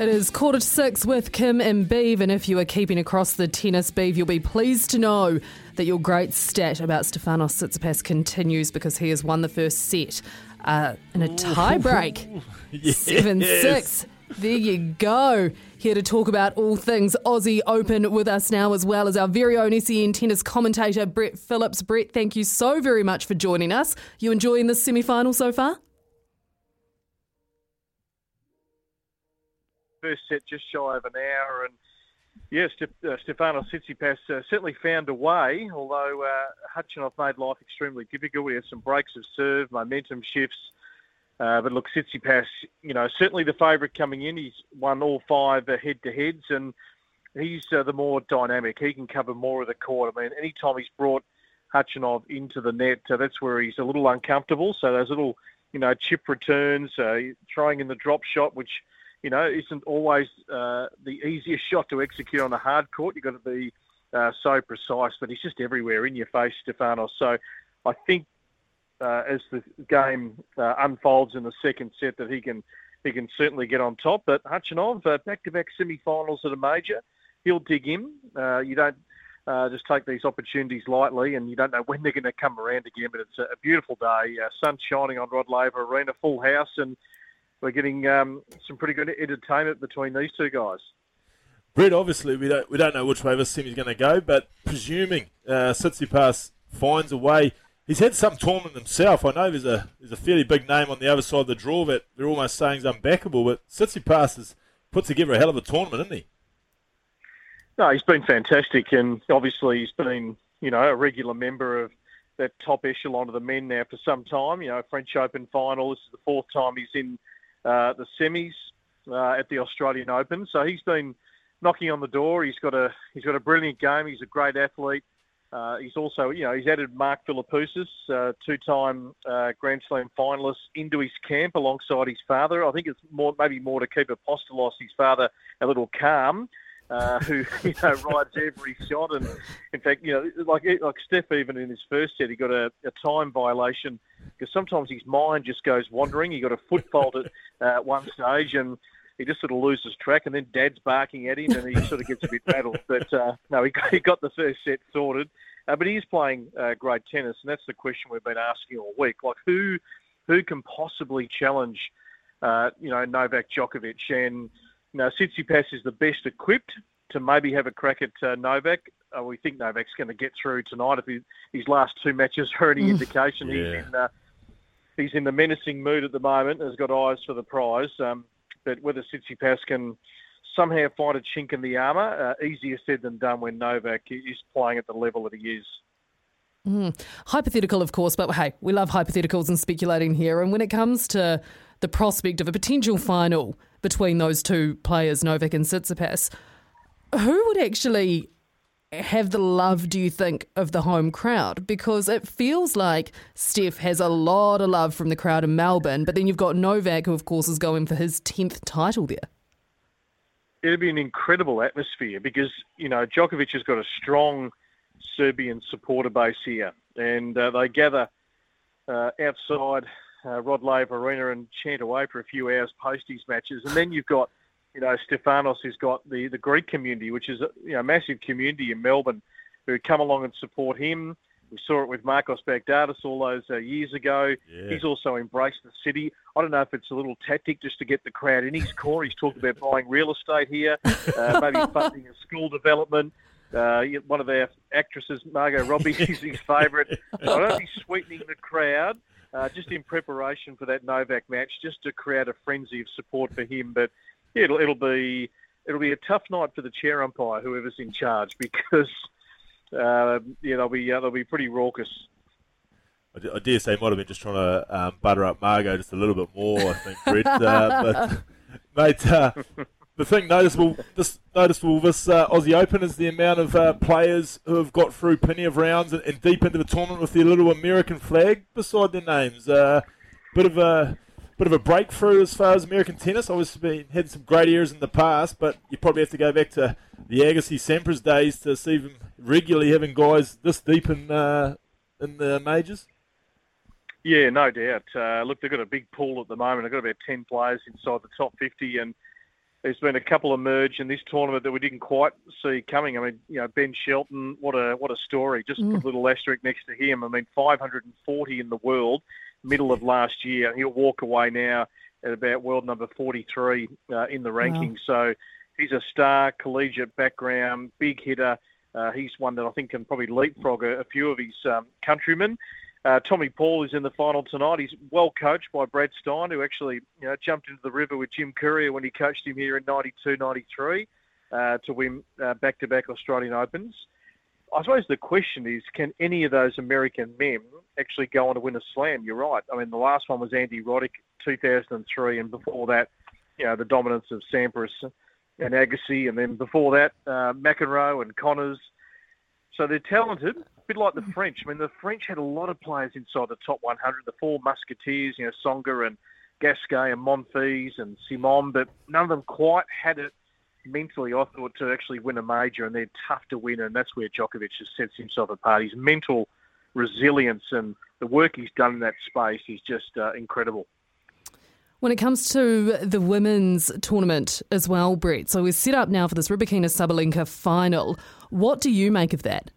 It is quarter to six with Kim and Beeve, and if you are keeping across the tennis, Beeve, you'll be pleased to know that your great stat about Stefanos Tsitsipas continues because he has won the first set uh, in a tie break. 7 6. There you go. Here to talk about all things Aussie Open with us now, as well as our very own SEN tennis commentator, Brett Phillips. Brett, thank you so very much for joining us. You enjoying this semi final so far? First set just shy of an hour, and yes, yeah, uh, Stefano Tsitsipas uh, certainly found a way. Although uh, Khachanov made life extremely difficult, we had some breaks of serve, momentum shifts. Uh, but look, Tsitsipas, you know, certainly the favourite coming in. He's won all five uh, head-to-heads, and he's uh, the more dynamic. He can cover more of the court. I mean, anytime he's brought Khachanov into the net, that's where he's a little uncomfortable. So those little, you know, chip returns, throwing in the drop shot, which you know, isn't always uh, the easiest shot to execute on a hard court. You've got to be uh, so precise, but he's just everywhere in your face, Stefanos. So I think uh, as the game uh, unfolds in the second set, that he can he can certainly get on top. But Khachanov, uh, back-to-back semi-finals at a major, he'll dig in. Uh, you don't just take these opportunities lightly, and you don't know when they're going to come around again. But it's a, a beautiful day, sun shining on Rod Laver Arena, full house, and we're getting um, some pretty good entertainment between these two guys. Brett, obviously we don't we don't know which way this semi's going to go, but presuming uh, Tsitsipas finds a way, he's had some tournament himself. I know there's a there's a fairly big name on the other side of the draw that they're almost saying is unbackable, but Tsitsipas has put together a hell of a tournament, hasn't he? No, he's been fantastic, and obviously he's been you know a regular member of that top echelon of the men now for some time. You know, French Open final. This is the fourth time he's in uh, the semis uh, at the Australian Open. So he's been knocking on the door. He's got a he's got a brilliant game. He's a great athlete. Uh, he's also, you know, he's added Mark Philippoussis, uh, two-time uh, Grand Slam finalist, into his camp alongside his father. I think it's more, maybe more to keep Apostolos, his father, a little calm. Uh, who you know rides every shot, and in fact, you know, like like Steph, even in his first set, he got a, a time violation because sometimes his mind just goes wandering. He got a foot fault at uh, one stage, and he just sort of loses track, and then Dad's barking at him, and he sort of gets a bit rattled. But uh, no, he got, he got the first set sorted. Uh, but he is playing uh, great tennis, and that's the question we've been asking all week. Like who who can possibly challenge, uh, you know, Novak Djokovic? And you know, Tsitsipas is the best equipped to maybe have a crack at uh, Novak. Uh, we think Novak's going to get through tonight. If he, his last two matches are any indication, Yeah. he's in uh, he's in the menacing mood at the moment. And has got eyes for the prize. Um, but whether Tsitsipas can somehow find a chink in the armour, uh, easier said than done when Novak is playing at the level that he is. Hypothetical, of course, but hey, we love hypotheticals and speculating here. And when it comes to the prospect of a potential final between those two players, Novak and Tsitsipas, who would actually have the love, do you think, of the home crowd? Because it feels like Steph has a lot of love from the crowd in Melbourne, but then you've got Novak, who, of course, is going for his 10th title there. It'd be an incredible atmosphere because you know Djokovic has got a strong Serbian supporter base here, and uh, they gather uh, outside uh, Rod Laver Arena and chant away for a few hours post his matches, and then you've got you know Stefanos who's got the the Greek community, which is a you know massive community in Melbourne, who come along and support him. We saw it with Marcos Baghdatis all those uh, years ago. Yeah. He's also embraced the city. I don't know if it's a little tactic just to get the crowd in his corner. He's talked about buying real estate here, uh, maybe funding a school development. Uh, one of our actresses, Margot Robbie, is his favourite. I don't he's sweetening the crowd uh, just in preparation for that Novak match, just to create a frenzy of support for him. But yeah, it'll, it'll be it'll be a tough night for the chair umpire, whoever's in charge, because uh, yeah, they'll be uh, they'll be pretty raucous. I, dare say might have been just trying to um, butter up Margot just a little bit more. I think, Brett. Uh, but mate, uh, the thing noticeable, this noticeable this uh, Aussie Open is the amount of uh, players who have got through plenty of rounds and, and, deep into the tournament with their little American flag beside their names. Uh, bit of a bit of a breakthrough as far as American tennis. Obviously, been, had some great years in the past, but you probably have to go back to the Agassi Sampras days to see them regularly having guys this deep in uh, in the majors. Yeah, no doubt. Uh, look, they've got a big pool at the moment. They've got about 10 players inside the top 50, and there's been a couple emerge in this tournament that we didn't quite see coming. I mean, you know, Ben Shelton, what a what a story. Just mm. put a little asterisk next to him. I mean, 540 in the world, middle of last year. He'll walk away now at about world number 43 uh, in the rankings. Wow. So he's a star, collegiate background, big hitter. Uh, he's one that I think can probably leapfrog a, a few of his um, countrymen. Uh, Tommy Paul is in the final tonight. He's well coached by Brad Stine, who actually you know, jumped into the river with Jim Courier when he coached him here in 92 93 uh, to win back to back Australian Opens. I suppose the question is can any of those American men actually go on to win a slam? You're right. I mean, the last one was Andy Roddick, 2003, and before that, you know, the dominance of Sampras and Agassi, and then before that, uh, McEnroe and Connors. So they're talented, a bit like the French. I mean, the French had a lot of players inside the top 100, the four Musketeers, you know, Tsonga and Gasquet and Monfils and Simon, but none of them quite had it mentally, I thought, to actually win a major, and they're tough to win, and that's where Djokovic has sets himself apart. His mental resilience and the work he's done in that space is just uh, incredible. When it comes to the women's tournament as well, Brett, so we're set up now for this Rybakina Sabalenka final. What do you make of that?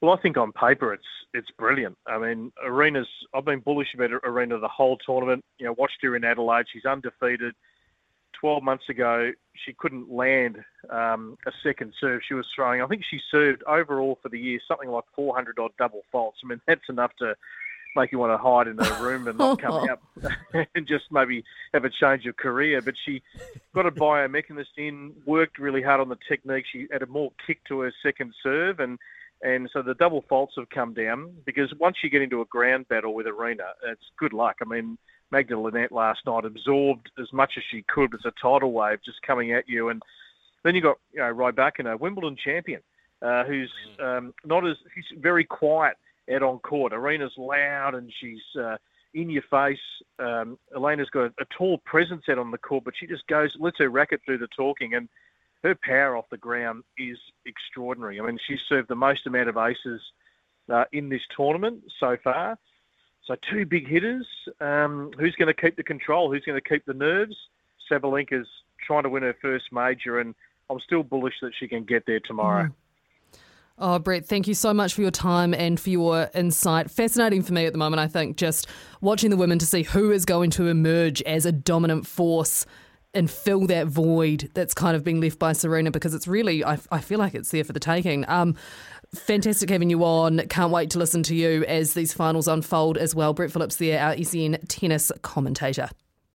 Well, I think on paper it's it's brilliant. I mean, Aryna's. I've been bullish about Aryna the whole tournament. You know, watched her in Adelaide. She's undefeated. 12 months ago, she couldn't land um, a second serve. She was throwing, I think she served overall for the year something like 400 odd double faults. I mean, that's enough to make you want to hide in a room and not come out and just maybe have a change of career. But she got a biomechanist in, worked really hard on the technique. She added more kick to her second serve and and so the double faults have come down because once you get into a ground battle with Aryna, it's good luck. I mean, Magda Linette last night absorbed as much as she could. It's a tidal wave just coming at you, and then you got you know Rybakina, Wimbledon champion, uh, who's mm. um, not as he's very quiet out on court. Aryna's loud and she's uh, in your face. Um, Elena's got a, a, tall presence out on the court, but she just goes lets her racket do the talking, and her power off the ground is extraordinary. I mean, she's served the most amount of aces uh, in this tournament so far. So two big hitters. Um, who's going to keep the control? Who's going to keep the nerves? Sabalenka's trying to win her first major, and I'm still bullish that she can get there tomorrow. Mm. Oh, Brett, thank you so much for your time and for your insight. Fascinating for me at the moment, I think, just watching the women to see who is going to emerge as a dominant force and fill that void that's kind of been left by Serena because it's really, I, I feel like it's there for the taking. Um, fantastic having you on. Can't wait to listen to you as these finals unfold as well. Brett Phillips there, our SEN tennis commentator.